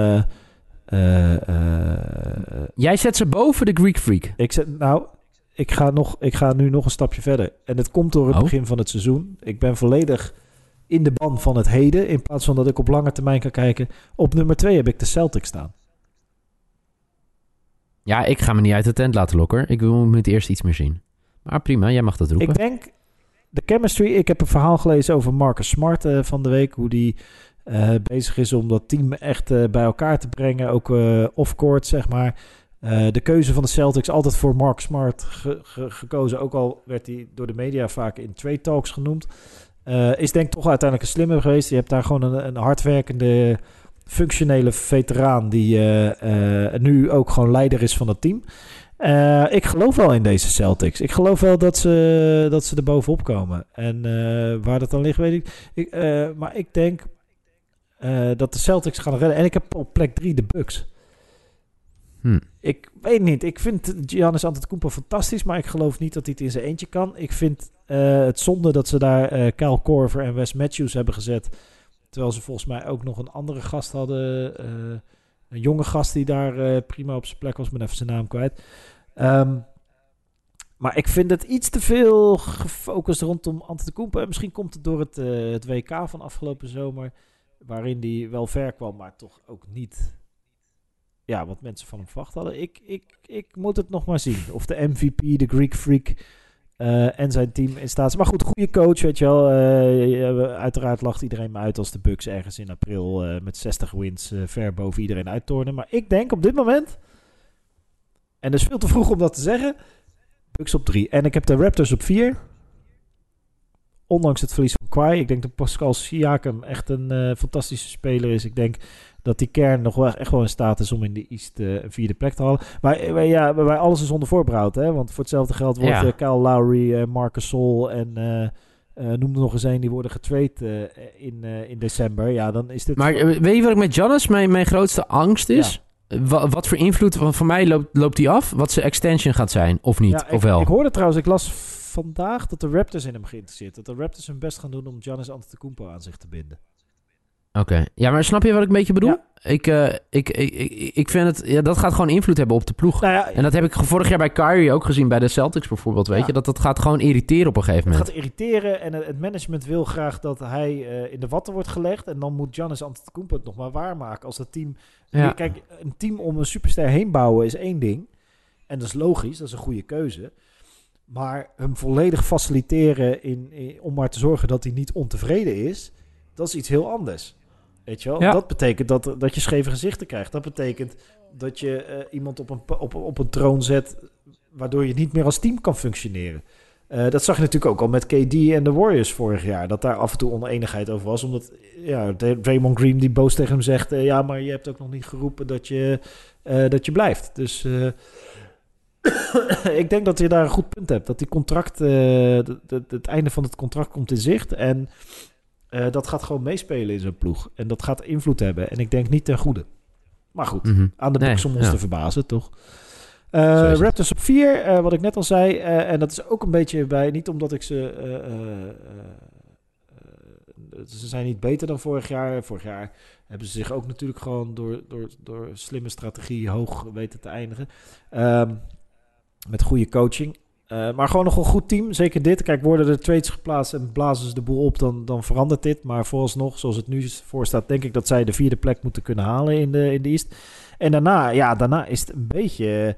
eh, eh, Jij zet ze boven de Greek Freak. ik zeg, nou, ik ga, nog, ik ga nu nog een stapje verder. En het komt door het Oh. begin van het seizoen. Ik ben volledig in de ban van het heden. In plaats van dat ik op lange termijn kan kijken. Op nummer 2 heb ik de Celtics staan. Ja, ik ga me niet uit de tent laten lokken. Ik wil het eerst iets meer zien. Maar prima, jij mag dat roepen. Ik denk de chemistry. Ik heb een verhaal gelezen over Marcus Smart eh, van de week. Hoe die eh, bezig is om dat team echt eh, bij elkaar te brengen. Ook eh off-court, zeg maar. De keuze van de Celtics altijd voor Mark Smart ge- ge- gekozen. Ook al werd hij door de media vaak in trade talks genoemd. Is denk ik toch uiteindelijk een slimmer geweest. Je hebt daar gewoon een, een hardwerkende, functionele veteraan... die nu ook gewoon leider is van het team. Ik geloof wel in deze Celtics. Ik geloof wel dat ze, dat ze er bovenop komen. En waar dat dan ligt, weet ik. ik maar ik denk... eh, dat de Celtics gaan redden. En ik heb op plek 3 de Bucks. Hm. Ik weet niet. Ik vind Giannis Antetokounmpo fantastisch, maar ik geloof niet dat hij het in zijn eentje kan. Ik vind eh, het zonde dat ze daar eh Kyle Korver en Wes Matthews hebben gezet. Terwijl ze volgens mij ook nog een andere gast hadden. een jonge gast die daar prima op zijn plek was. Ik ben even zijn naam kwijt. Ehm, maar ik vind het iets te veel gefocust rondom Antetokounmpo. En misschien komt het door het, het WK van afgelopen zomer. Waarin die wel ver kwam, maar toch ook niet ja, wat mensen van hem verwacht hadden. Ik, ik, ik moet het nog maar zien. Of de MVP, de Greek Freak eh, en zijn team in staat is. Maar goed, goede coach, weet je wel. Eh, uiteraard lacht iedereen me uit als de Bucks ergens in april eh, met 60 wins ver boven iedereen uittornen. Maar ik denk op dit moment, en dat is veel te vroeg om dat te zeggen, Bucks op 3. En ik heb de Raptors op 4. Ondanks het verlies van Kawhi. Ik denk dat Pascal Siakam echt een eh, fantastische speler is. Ik denk dat die kern nog wel echt wel in staat is om in de East eh, een vierde plek te halen. Maar eh, wij- ja, bij alles is onder voorbehoud. Hè? Want voor hetzelfde geld wordt Ja. Kyle Lowry, Marcus Sol en eh, noem er nog eens een die worden getraind eh, in, in december. Ja, dan is dit... Maar weet je wat ik met Giannis mijn, mijn grootste angst is? Wa- wat voor invloed, want voor mij loopt, loopt die af, wat zijn extension gaat zijn, of niet, Ja, ik, of wel? Ik hoorde trouwens, ik las vandaag dat de Raptors in hem geïnteresseerd. Dat de Raptors hun best gaan doen om Giannis Antetokounmpo aan zich te binden. Oké, ja, maar snap je wat ik een beetje bedoel? Ja. Ik, eh, ik, ik, ik, ik vind het, ja, dat gaat gewoon invloed hebben op de ploeg. Nou ja, En dat heb ik vorig jaar bij Kyrie ook gezien, bij de Celtics bijvoorbeeld, weet Ja. je? Dat dat gaat gewoon irriteren op een gegeven Het moment. gaat irriteren en het het management wil graag dat hij eh, in de watten wordt gelegd. En dan moet Giannis Antetokounmpo het nog maar waarmaken. Als dat team... Kijk, een team om een superster heen bouwen is één ding. En dat is logisch, dat is een goede keuze. Maar hem volledig faciliteren in, in- om maar te zorgen dat hij niet ontevreden is... dat is iets heel anders. Weet je wel? Ja. Dat betekent dat, dat je scheve gezichten krijgt. Dat betekent dat je eh, iemand op een, op, op een troon zet... waardoor je niet meer als team kan functioneren. Eh, dat zag je natuurlijk ook al met KD en de Warriors vorig jaar. Dat daar af en toe oneenigheid over was. Omdat ja, Dra- Draymond Green die boos tegen hem zegt... eh, ja, maar je hebt ook nog niet geroepen dat je, dat je blijft. Dus ik denk dat je daar een goed punt hebt. Dat die contract... eh, het einde van het contract komt in zicht. En eh, dat gaat gewoon meespelen in zo'n ploeg. En dat gaat invloed hebben. En ik denk niet ten goede. Maar goed, Mhm. aan de Nee, om ons ja. te verbazen, toch? Eh. Raptors op 4, wat ik net al zei. en dat is ook een beetje bij, niet omdat ik ze... ze zijn niet beter dan vorig jaar. Vorig jaar hebben ze zich ook natuurlijk gewoon door, door, door slimme strategie hoog weten te eindigen. Ehm, met goede coaching. Eh, maar gewoon nog een goed team. Zeker dit. Kijk, worden er trades geplaatst en blazen ze de boel op, dan, dan verandert dit. Maar vooralsnog, zoals het nu voor staat, denk ik dat zij de vierde plek moeten kunnen halen in de, in de East. En daarna, ja, daarna is het een beetje...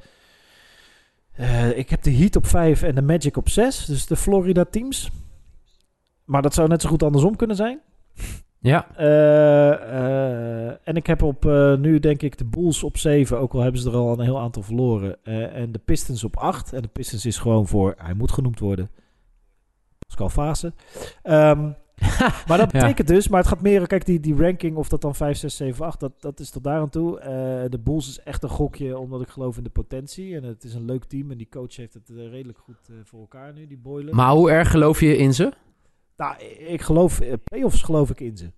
eh, ik heb de Heat op 5 en de Magic op 6. Dus de Florida teams. Maar dat zou net zo goed andersom kunnen zijn. Ja, Eh, eh, en ik heb op eh, nu denk ik de Bulls op 7, ook al hebben ze er al een heel aantal verloren. En de Pistons op 8. En de Pistons is gewoon voor, hij moet genoemd worden. Pascal Fase. Ehm, maar dat Ja. betekent dus, maar het gaat meer, kijk, die, die ranking, of dat dan 5, 6, 7, 8, dat, dat is tot daar aan toe. De Bulls is echt een gokje, omdat ik geloof in de potentie. En het is een leuk team en die coach heeft het redelijk goed voor elkaar nu, die Boylen. maar hoe erg geloof je in ze? Nou, ik geloof, eh, playoffs geloof ik in ze.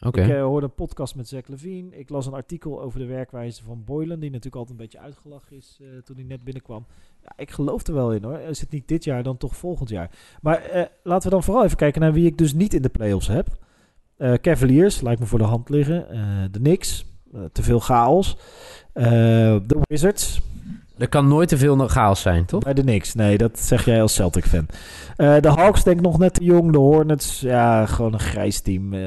Oké. Ik eh, hoorde een podcast met Zach Levine. Ik las een artikel over de werkwijze van Boylan, die natuurlijk altijd een beetje uitgelachen is eh, toen hij net binnenkwam. Ja, ik geloof er wel in hoor. Is het niet dit jaar, dan toch volgend jaar. Maar laten we dan vooral even kijken naar wie ik dus niet in de playoffs heb. Cavaliers, lijkt me voor de hand liggen. De Knicks, te veel chaos. De Wizards, Er kan nooit te veel chaos zijn, toch? bij de Knicks. Nee, dat zeg jij als Celtic-fan. Eh, de Hawks denk ik nog net te jong. De Hornets, ja, gewoon een grijs team. Eh,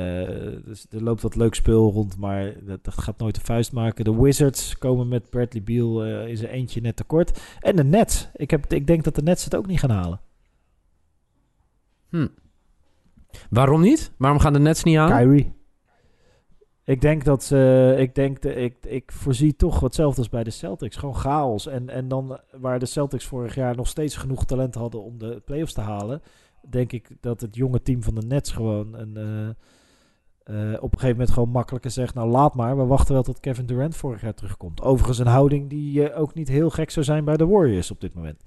dus er loopt wat leuk speel rond, maar dat, dat gaat nooit de vuist maken. De Wizards komen met Bradley Beal eh in zijn eentje net tekort. En de Nets. Ik, heb, ik denk dat de Nets het ook niet gaan halen. Hm. Waarom niet? Waarom gaan de Nets niet aan? Kyrie. Ik denk dat ze, ik denk, de, ik, ik voorzie toch hetzelfde als bij de Celtics. Gewoon chaos. En, en dan waar de Celtics vorig jaar nog steeds genoeg talent hadden om de playoffs te halen, denk ik dat het jonge team van de Nets gewoon een, eh, eh, op een gegeven moment gewoon makkelijker zegt, nou laat maar, we wachten wel tot Kevin Durant vorig jaar terugkomt. Overigens een houding die eh, ook niet heel gek zou zijn bij de Warriors op dit moment.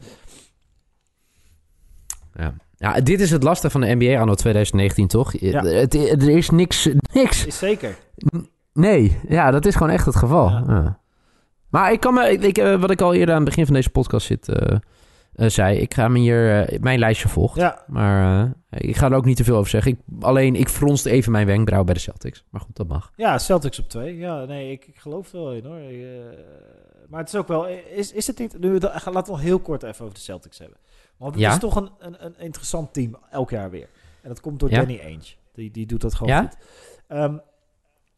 Ja. Ja, dit is het lastige van de NBA anno 2019, toch? Ja. Het, er is niks, niks. Is zeker. Nee, ja, dat is gewoon echt het geval. Ja. Ja. Maar ik kan me, ik, ik, eh, wat ik al eerder aan het begin van deze podcast zit, eh, eh, zei, ik ga me hier, mijn lijstje volgt. Ja, Maar ik ga er ook niet te veel over zeggen. Ik, alleen, ik fronste even mijn wenkbrauw bij de Celtics. Maar goed, dat mag. ja Celtics op twee. Ja, nee, ik, ik geloof er wel in hoor. Maar het is ook wel... Is, is het niet... Nu, laten we heel kort even over de Celtics hebben. Want het Ja. is toch een, een, een interessant team elk jaar weer. En dat komt door Ja. Danny Ainge. Die, die doet dat gewoon Ja? goed. Ehm,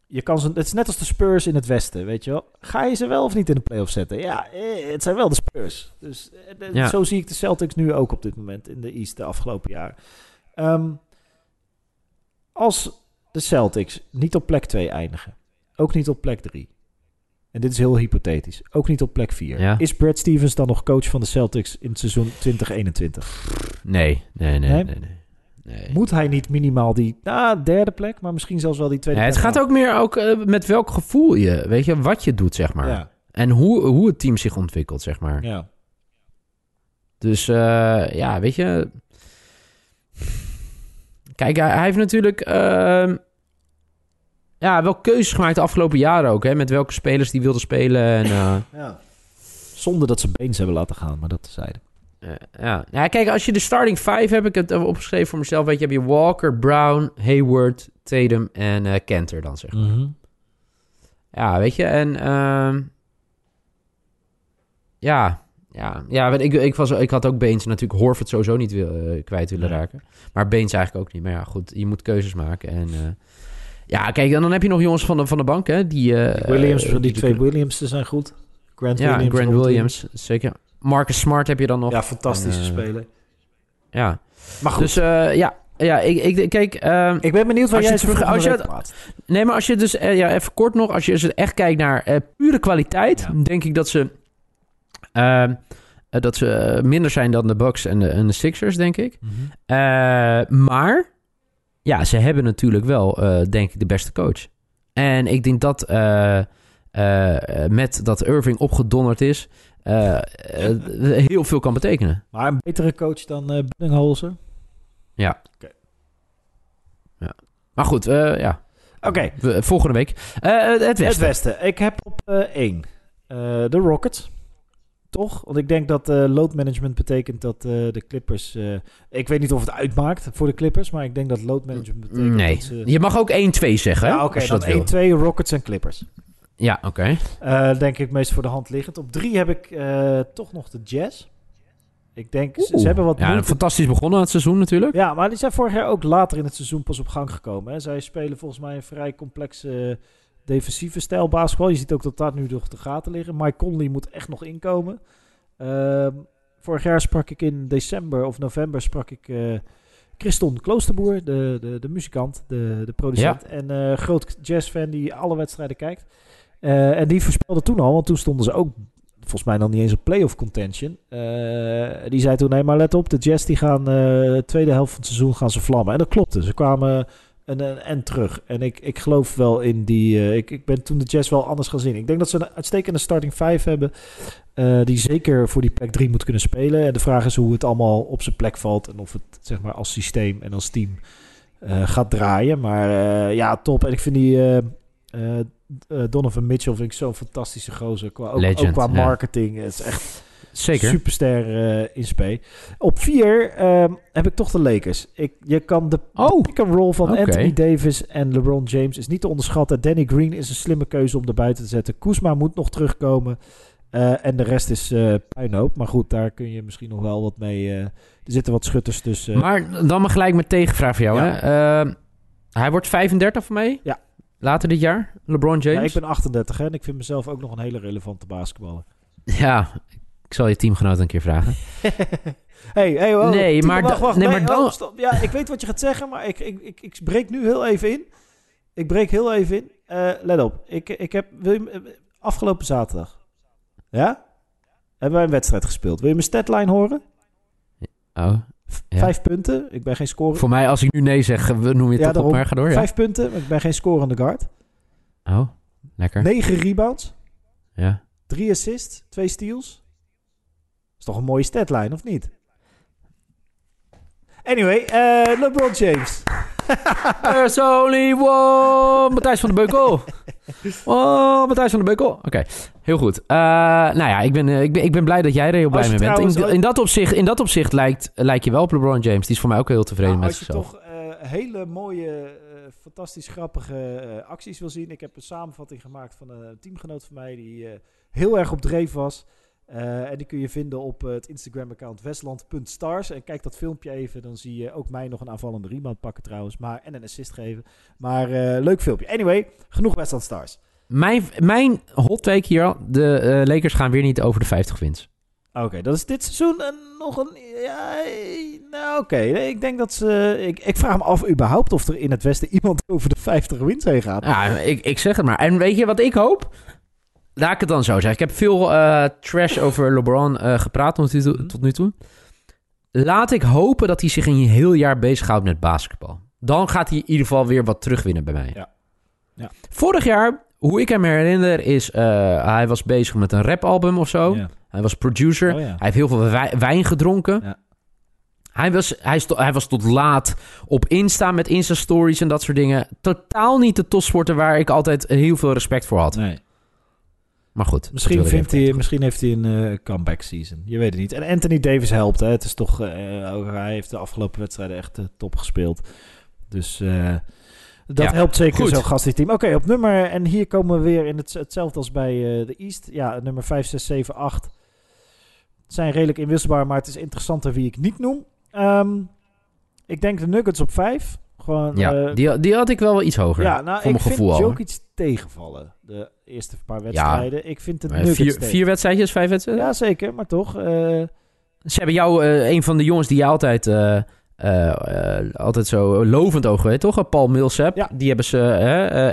je kan ze, het is net als de Spurs in het Westen, weet je wel. Ga je ze wel of niet in de playoffs zetten? Ja, eh, het zijn wel de Spurs. Dus eh, Ja. zo zie ik de Celtics nu ook op dit moment in de East de afgelopen jaren. Ehm, als de Celtics niet op plek 2 eindigen, ook niet op plek 3. En dit is heel hypothetisch. Ook niet op plek 4. Ja. Is Brad Stevens dan nog coach van de Celtics in het seizoen 2021? Nee, nee, nee, Nee? nee. Moet hij niet minimaal die nou, derde plek, maar misschien zelfs wel die tweede Ja, het plek gaat ook meer ook eh, met welk gevoel je, weet je, wat je doet, zeg maar. Ja, En hoe, hoe het team zich ontwikkelt, zeg maar. ja. Dus eh, ja, weet je. Kijk, hij, hij heeft natuurlijk. ehm, ja, wel keuzes gemaakt de afgelopen jaren ook. Hè, met welke spelers die wilden spelen. En, eh, ja. Zonder dat ze Beens hebben laten gaan, maar dat tezijde. eh, ja. ja, kijk, als je de starting five heb ik het opgeschreven voor mezelf. Weet je, heb je Walker, Brown, Hayward, Tatum en eh Kenter dan zeg. maar. Ja, weet je, en ehm, ja, ja, ja, weet ik, ik, was, ik had ook Beens natuurlijk Horford sowieso niet wil, kwijt willen Nee. raken. Maar Beens eigenlijk ook niet. Maar ja, goed, je moet keuzes maken. En eh, ja, kijk, en dan heb je nog jongens van de, van de bank, hè, die... eh, Williams, eh, die twee Williams zijn goed. Grant Ja, Williams. Grant. Williams, zeker. Marcus Smart heb je dan nog. Ja, fantastische eh, speler. Ja, Maar goed, dus eh, ja, ja, ik, ik kijk... ehm, ik ben benieuwd waar jij het als je het-. Nee, maar als je dus, ja, even kort nog, als je dus echt kijkt naar pure kwaliteit, Ja. denk ik dat ze, ehm, eh, dat ze minder zijn dan de Bucks en de, en de Sixers, denk ik. Eh, maar, ja, ze hebben natuurlijk wel, eh, denk ik, de beste coach. En ik denk dat eh, eh, met dat Irving opgedonderd is, heel veel kan betekenen. Maar een betere coach dan eh Buddingholzer? Maar goed, ja, Oké, volgende week. Het het Westen. Westen. Ik heb op één de Rockets. Toch? Want ik denk dat eh, load management betekent dat eh, de Clippers... eh, ik weet niet of het uitmaakt voor de Clippers, maar ik denk dat load management betekent Nee, dat ze... je mag ook 1-2 zeggen, hè, Ja, oké, als je dan dat wil. 1, 2 Rockets en Clippers. Ja, oké. Eh, denk ik meest voor de hand liggend. Op drie heb ik toch nog de Jazz. Ik denk, ze, Oeh. ze hebben wat Ja, moeite. fantastisch begonnen aan het seizoen natuurlijk. Ja, maar die zijn vorig jaar ook later in het seizoen pas op gang gekomen. Hè. Zij spelen volgens mij een vrij complexe defensieve stijl basketbal. Je ziet ook dat daar nu nog de gaten liggen. Mike Conley moet echt nog inkomen. Ehm, vorig jaar sprak ik in december of november sprak ik eh Christon Kloosterboer, de, de, de muzikant, de, de producent. En eh groot jazzfan die alle wedstrijden kijkt. Eh, en die voorspelde toen al, want toen stonden ze ook volgens mij nog niet eens op playoff contention. Die zei toen, nee, maar let op, de Jazz die gaan de tweede helft van het seizoen gaan ze vlammen. En dat klopte. Ze kwamen een, een en terug. En ik, ik geloof wel in die... eh, ik, ik ben toen de Jazz wel anders gaan zien. Ik denk dat ze een uitstekende starting 5 hebben... eh, die zeker voor die plek 3 moet kunnen spelen. En de vraag is hoe het allemaal op zijn plek valt... en of het zeg maar als systeem en als team eh, gaat draaien. Maar eh, ja, top. En ik vind die... eh, eh, eh, Donovan Mitchell vind ik zo'n fantastische gozer. Qua, ook, Legend, ook qua ja. marketing. Het is echt Zeker. superster eh, in spe. Op vier ehm, heb ik toch de Lakers. Ik, je kan de Oh, pick-and-roll van. Anthony Davis en LeBron James is niet te onderschatten. Danny Green is een slimme keuze om er buiten te zetten. Kuzma moet nog terugkomen. Eh, en de rest is eh puinhoop. Maar goed, daar kun je misschien nog wel wat mee... er zitten wat schutters tussen. maar dan maar gelijk met tegenvraag voor jou. Ja. Hè? Hij wordt 35 voor mij. Ja. Later dit jaar. LeBron ja, James. ik ben 38 hè, en ik vind mezelf ook nog een hele relevante basketballer. Ja, ik zal je teamgenoot een keer vragen. hey, hey, oh, Nee, maar wacht, da- wacht, nee, nee, maar dan- oh, stop. Ja, ik weet wat je gaat zeggen, maar ik, ik, ik, ik breek nu heel even in. Ik breek heel even in. Eh, let op, ik, ik heb wil je, eh, afgelopen zaterdag, ja, hebben wij een wedstrijd gespeeld. Wil je mijn statline horen? Oh, ja. Vijf punten. Ik ben geen scorer. Voor mij, als ik nu nee zeg, noem je het Ja, toch op, maar ga door. Ja. Vijf punten. Ik ben geen scorende guard. Oh, lekker. Negen rebounds. Ja. Drie assists. Twee steals. Is toch een mooie statline, of niet? Anyway, eh, LeBron James. There's only one. Matthijs van de Beukel. Oh, Matthijs van de Beukel. Oké, heel goed. Uh, nou ja, ik ben, uh, ik, ben, ik ben blij dat jij er heel blij mee bent. In, in, dat opzicht, in dat opzicht lijkt, lijkt je wel op LeBron James. Die is voor mij ook heel tevreden nou, met zichzelf. Als je toch uh, hele mooie, fantastisch grappige acties wil zien. Ik heb een samenvatting gemaakt van een teamgenoot van mij die heel erg op dreef was. Uh, en die kun je vinden op het Instagram-account westland.stars. En kijk dat filmpje even, dan zie je ook mij nog een aanvallende rebound pakken trouwens. Maar, en een assist geven. Maar uh, leuk filmpje. Anyway, genoeg Westland Stars. Mijn, mijn hot take hier, de uh, Lakers gaan weer niet over de 50 wins. Oké, okay, dat is dit seizoen nog een... Ja, nou oké, okay. ik denk dat ze... Ik, ik vraag me af überhaupt of er in het westen iemand over de 50 wins heen gaat. Ja, ik, ik zeg het maar. En weet je wat ik hoop? Laat ik het dan zo zeggen. Ik heb veel uh, trash over LeBron uh, gepraat tot nu, toe, tot nu toe. Laat ik hopen dat hij zich een heel jaar bezighoudt met basketbal. Dan gaat hij in ieder geval weer wat terugwinnen bij mij. Ja. Ja. Vorig jaar, hoe ik hem herinner, is uh, hij was bezig met een rapalbum of zo. Ja. Hij was producer. Oh. Hij heeft heel veel wij wijn gedronken. Ja. Hij was, hij, hij was tot laat op Insta met Insta-stories en dat soort dingen. Totaal niet de topsporter waar ik altijd heel veel respect voor had. Nee. Maar goed. Misschien, vindt hij, misschien heeft hij een uh, comeback season. Je weet het niet. En Anthony Davis helpt. Hè. Het is toch, uh, hij heeft de afgelopen wedstrijden echt uh, top gespeeld. Dus dat ja, helpt zeker zo'n gastteam. Oké, okay, op nummer... En hier komen we weer in het, hetzelfde als bij de East. Ja, nummer 5, 6, 7, 8. Zijn redelijk inwisselbaar, maar het is interessanter wie ik niet noem. Um, ik denk de Nuggets op 5. Gewoon, ja, die, die had ik wel iets hoger. Ja, nou, voor ik mijn gevoel vind al. Jokic tegenvallen. De eerste paar wedstrijden. Ja, ik vind het Nuggets vier, vier wedstrijdjes, vijf wedstrijden? Ja, zeker. Maar toch... Uh... Ze hebben jou, uh, een van de jongens die je altijd... Uh, altijd zo lovend over weet, toch? Paul Millsap. Ja. Die hebben ze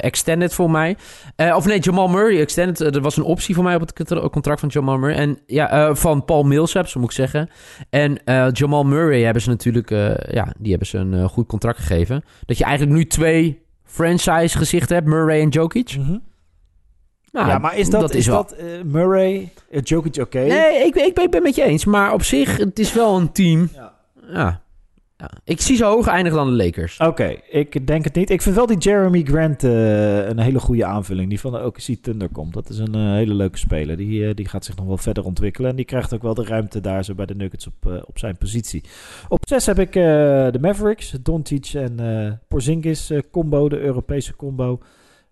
extended voor mij. of nee, Jamal Murray extended. dat was een optie voor mij op het contract van Jamal Murray. En ja, van Paul Millsap, zo moet ik zeggen. En Jamal Murray hebben ze natuurlijk... ja, die hebben ze een goed contract gegeven. Dat je eigenlijk nu twee franchise gezichten hebt. Murray en Jokic. Mm -hmm. Nou, ja, maar is dat, dat is, is wel... dat uh, Murray, uh, Jokic oké? Okay? Nee, ik, ik, ik ben het met je eens. Maar op zich, het is wel een team. Ja. ja. ja. Ik zie ze hoger eindigen dan de Lakers. Oké, okay, ik denk het niet. Ik vind wel die Jeremy Grant uh, een hele goede aanvulling. Die van de OKC Thunder komt. Dat is een hele leuke speler. Die, die gaat zich nog wel verder ontwikkelen. En die krijgt ook wel de ruimte daar zo bij de Nuggets op, op zijn positie. Op zes heb ik de Mavericks. Doncic en Porzingis combo. De Europese combo.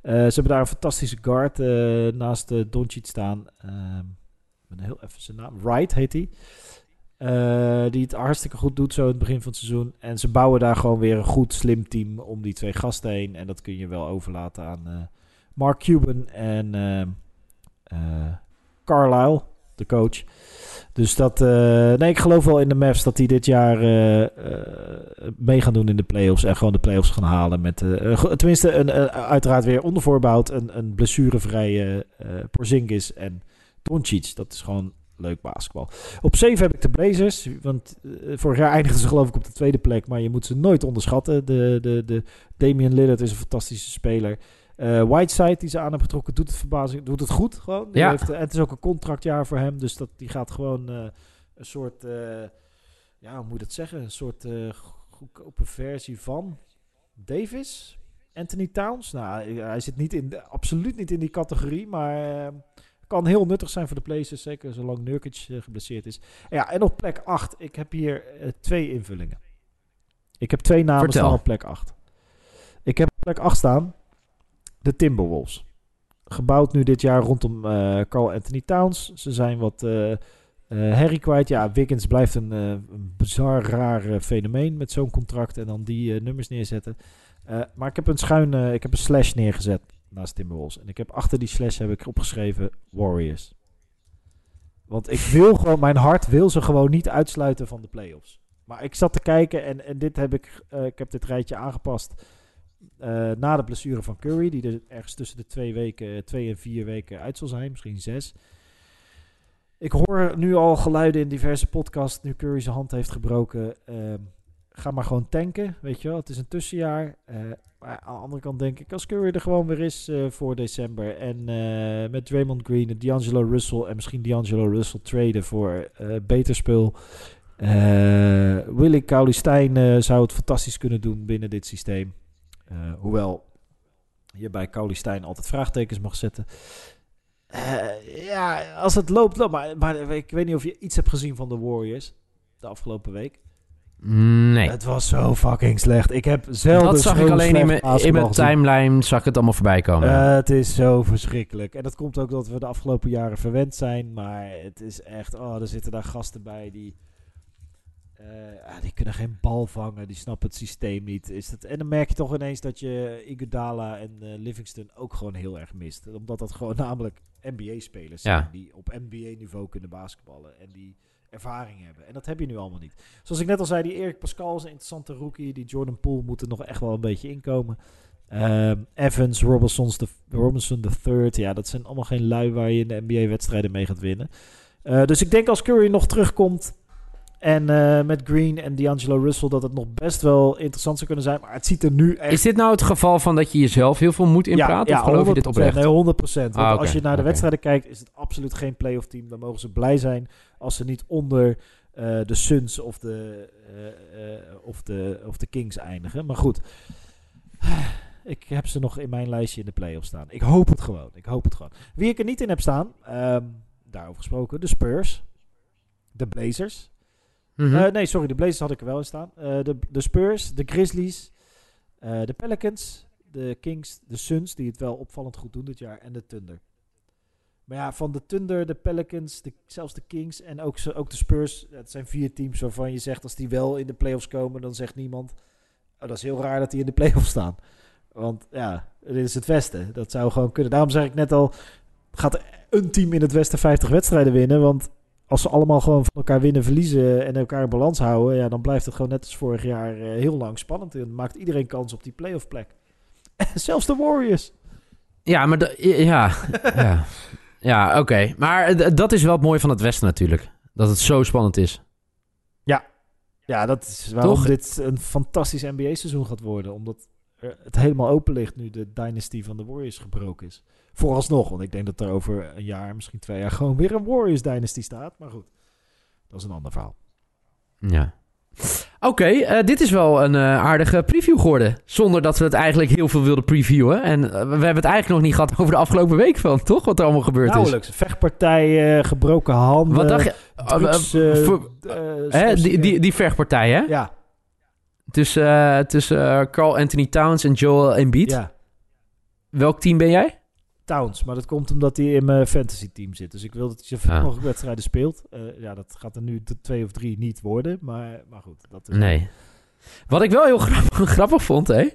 Uh, ze hebben daar een fantastische guard uh, naast uh, Doncic staan. ik ben heel even naam. Wright heet hij. die het hartstikke goed doet zo in het begin van het seizoen. En ze bouwen daar gewoon weer een goed, slim team om die twee gasten heen. En dat kun je wel overlaten aan Mark Cuban en Carlisle, de coach. Dus dat, uh, nee, ik geloof wel in de Mavs dat die dit jaar uh, mee gaan doen in de playoffs en gewoon de playoffs gaan halen met, tenminste, een, uiteraard weer onder voorbehoud een, een blessurevrije Porzingis en Doncic. Dat is gewoon leuk basketbal. Op 7 heb ik de Blazers, want vorig jaar eindigden ze geloof ik op de tweede plek, maar je moet ze nooit onderschatten. De, de, de Damian Lillard is een fantastische speler. Uh, Whiteside, die ze aan hebben getrokken, doet het verbazing, doet het goed gewoon. Ja. Heeft, en het is ook een contractjaar voor hem, dus dat, die gaat gewoon uh, een soort, ja, hoe moet je dat zeggen? Een soort goedkope versie van Davis, Anthony Towns. Nou, hij zit niet in, de, absoluut niet in die categorie, maar kan heel nuttig zijn voor de Blazers, zeker zolang Nurkic geblesseerd is. En ja, en op plek 8, ik heb hier twee invullingen. Ik heb twee namen Vertel. staan op plek 8. Ik heb op plek 8 staan de Timberwolves. Gebouwd nu dit jaar rondom uh, Carl Anthony Towns. Ze zijn wat uh, uh, herrie kwijt. Ja, Wiggins blijft een, een bizar raar fenomeen met zo'n contract en dan die nummers neerzetten. maar ik heb een schuin, ik heb een slash neergezet naast Timberwolves. En ik heb achter die slash heb ik opgeschreven Warriors. Want ik wil gewoon, mijn hart wil ze gewoon niet uitsluiten van de playoffs. Maar ik zat te kijken en, en dit heb ik, ik heb dit rijtje aangepast. Uh, na de blessure van Curry, die er ergens tussen de twee, weken, twee en vier weken uit zal zijn, misschien zes. Ik hoor nu al geluiden in diverse podcasts, nu Curry zijn hand heeft gebroken. Uh, ga maar gewoon tanken, weet je wel. Het is een tussenjaar. Uh, maar aan de andere kant denk ik, als Curry er gewoon weer is voor december... en met Draymond Green en D'Angelo Russell... en misschien D'Angelo Russell traden voor beter spul... Eh Willy Cauley-Stein eh, zou het fantastisch kunnen doen binnen dit systeem. Eh, hoewel je bij Cauley-Stein altijd vraagtekens mag zetten. Eh, ja, als het loopt, loopt. Maar, maar ik weet niet of je iets hebt gezien van de Warriors de afgelopen week. Nee. Het was zo fucking slecht. Ik heb zelden dat zag ik alleen in mijn, in mijn timeline, zag ik het allemaal voorbij komen. Eh, het is zo verschrikkelijk. En dat komt ook dat we de afgelopen jaren verwend zijn. Maar het is echt... Oh, er zitten daar gasten bij die... eh, ah, die kunnen geen bal vangen. Die snappen het systeem niet. Is het, en dan merk je toch ineens dat je Iguodala en eh, Livingston ook gewoon heel erg mist. Omdat dat gewoon namelijk NBA-spelers zijn. Ja. Die op NBA-niveau kunnen basketballen. En die ervaring hebben. En dat heb je nu allemaal niet. Zoals ik net al zei, die Erik Pascal is een interessante rookie. Die Jordan Poole moet er nog echt wel een beetje inkomen. Ehm, Evans, Robinson's de, Robinson third. Ja, dat zijn allemaal geen lui waar je in de NBA-wedstrijden mee gaat winnen. Eh, dus ik denk als Curry nog terugkomt en eh, met Green en D'Angelo Russell dat het nog best wel interessant zou kunnen zijn. Maar het ziet er nu echt... Is dit nou het geval van dat je jezelf heel veel moet inpraten? of geloof je dit 100%, oprecht? Nee, 100 procent. Want Ah, als je naar de wedstrijden kijkt, is het absoluut geen playoff team. Dan mogen ze blij zijn als ze niet onder eh, de Suns of de, eh, of, de, of de Kings eindigen. Maar goed, ik heb ze nog in mijn lijstje in de playoffs staan. Ik hoop het gewoon. Ik hoop het gewoon. Wie ik er niet in heb staan, ehm, daarover gesproken, de Spurs, de Blazers. Mhm. Eh, nee, sorry, de Blazers had ik er wel in staan. Eh, de, de Spurs, de Grizzlies, eh, de Pelicans, de Kings, de Suns, die het wel opvallend goed doen dit jaar, en de Thunder. Maar ja, van de Thunder, de Pelicans, de, zelfs de Kings en ook, ook de Spurs, het zijn vier teams waarvan je zegt, als die wel in de playoffs komen, dan zegt niemand, oh, dat is heel raar dat die in de playoffs staan. Want ja, dit is het Westen. Dat zou gewoon kunnen. Daarom zeg ik net al, gaat een team in het Westen 50 wedstrijden winnen, want als ze allemaal gewoon van elkaar winnen, verliezen en elkaar in balans houden, ja, dan blijft het gewoon net als vorig jaar eh, heel lang spannend. En dan maakt iedereen kans op die playoff plek. Zelfs de Warriors. Ja, maar de- ja, ja. ja oké. Maar eh, dat is wel het mooie van het Westen natuurlijk. Dat het zo spannend is. Ja, dat is waarom Toch? dit een fantastisch NBA-seizoen gaat worden. Omdat het helemaal open ligt nu de dynasty van de Warriors gebroken is. Vooralsnog, want ik denk dat er over een jaar, misschien twee jaar, gewoon weer een Warriors dynasty staat. Maar goed, dat is een ander verhaal. Ja. Oké, eh, dit is wel een eh, aardige preview geworden. Zonder dat we het eigenlijk heel veel wilden previewen. En eh, we hebben het eigenlijk nog niet gehad over de afgelopen week van, toch? Wat er allemaal gebeurd is. Nauwelijks. Vechtpartijen, gebroken handen. Wat dacht je? drugs, voor- hè, die, die, die vechtpartij, hè? Ja, Tussen, tussen Carl Anthony Towns en Joel Embiid. ja. Welk team ben jij? Towns, maar dat komt omdat hij in mijn fantasy team zit. Dus ik wil dat hij zoveel Ah. mogelijk wedstrijden speelt. Eh, ja, dat gaat er nu de twee of drie niet worden. Maar, maar goed, dat is... Nee. Wat ik wel heel grappig, grappig vond, hè?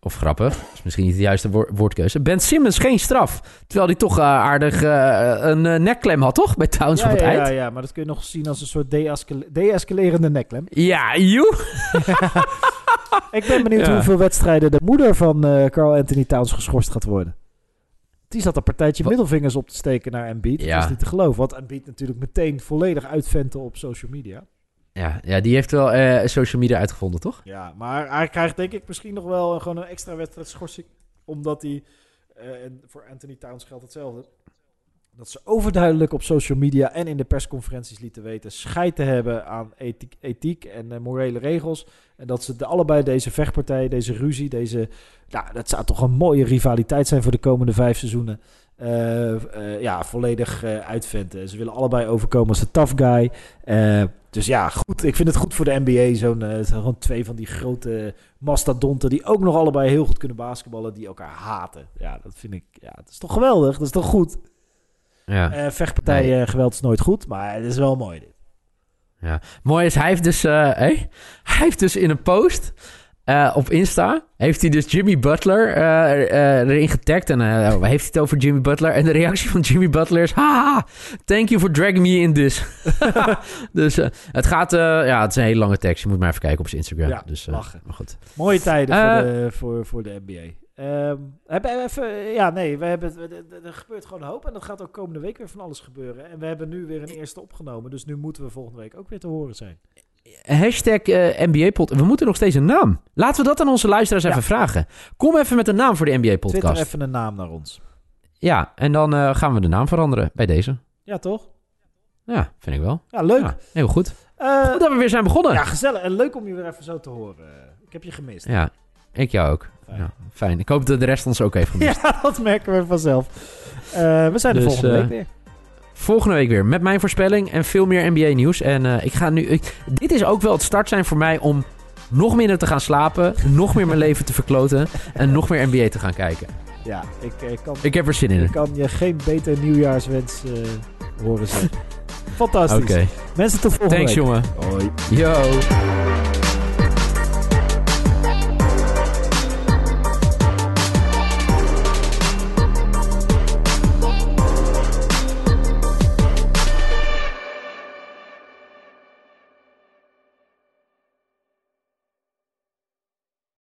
Of grappig, is misschien niet de juiste woor- woordkeuze. Ben Simmons geen straf. Terwijl hij toch eh, aardig eh, een nekklem had, toch? Bij Towns Ja, op het ja, ja, eind. ja, maar dat kun je nog zien als een soort deescale- deescalerende nekklem. Ja, joe. Ik ben benieuwd Ja. hoeveel wedstrijden de moeder van Carl Anthony Towns geschorst gaat worden. Die zat een partijtje Wat? middelvingers op te steken naar Embiid. Ja. Dat is niet te geloven. Want Embiid natuurlijk meteen volledig uitventen op social media. Ja, ja, die heeft wel eh, social media uitgevonden, toch? Ja, maar hij krijgt denk ik misschien nog wel gewoon een extra wedstrijdschorsing. Omdat hij, eh, en voor Anthony Towns geldt hetzelfde. Dat ze overduidelijk op social media en in de persconferenties lieten weten scheid te hebben aan ethiek, en eh, morele regels. En dat ze de, allebei deze vechtpartij, deze ruzie, deze. Nou, dat zou toch een mooie rivaliteit zijn voor de komende vijf seizoenen. eh, eh, ja, volledig uitventen. Ze willen allebei overkomen als de tough guy. Dus ja, goed. Ik vind het goed voor de NBA. Zo'n gewoon twee van die grote mastodonten die ook nog allebei heel goed kunnen basketballen, die elkaar haten. Ja, dat vind ik. Ja, dat is toch geweldig. Dat is toch goed. Ja. Eh vechtpartijen, Nee. geweld is nooit goed, maar het is wel mooi dit. Mooi is, hij heeft dus, eh, hij heeft dus in een post eh, op Insta, heeft hij dus Jimmy Butler eh, eh, erin getagd. En eh, heeft hij het over Jimmy Butler. En de reactie van Jimmy Butler is, haha, thank you for dragging me in this. dus eh, het gaat, eh, ja, het is een hele lange tekst. Je moet maar even kijken op zijn Instagram. Ja, dus, eh. Maar goed. Mooie tijden Eh, voor, de, voor, voor de NBA. Ehm, hebben we even, ja, nee, we hebben, er- gebeurt gewoon een hoop. En dat gaat ook komende week weer van alles gebeuren. En we hebben nu weer een eerste opgenomen. Dus nu moeten we volgende week ook weer te horen zijn. Hashtag eh, NBA-pod. We moeten nog steeds een naam. Laten we dat aan onze luisteraars Ja. even vragen. Kom even met een naam voor de Twitter NBA-podcast. even een naam naar ons. Ja, en dan eh, gaan we de naam veranderen bij deze. Ja, toch? Ja, vind ik wel. Ja, leuk. Ja, heel goed. Eh, Goed dat we weer zijn begonnen. ja, Ja, gezellig. En leuk om je weer even zo te horen. Ik heb je gemist. Ik jou ook. Fijn. Ja, fijn. Ik hoop dat de rest ons ook heeft gemist. Ja, dat merken we vanzelf. Eh, we zijn er Dus, volgende eh, week weer. Volgende week weer met mijn voorspelling en veel meer NBA nieuws. En eh, ik ga nu. ik- dit is ook wel het start zijn voor mij om nog minder te gaan slapen, nog meer mijn leven te verkloten en nog meer NBA te gaan kijken. Ja, ik, ik, kan, Ik heb er zin in. ik kan je geen beter nieuwjaarswens horen zeggen. Fantastisch. Mensen, tot volgende Thanks week. jongen. Hoi. Yo.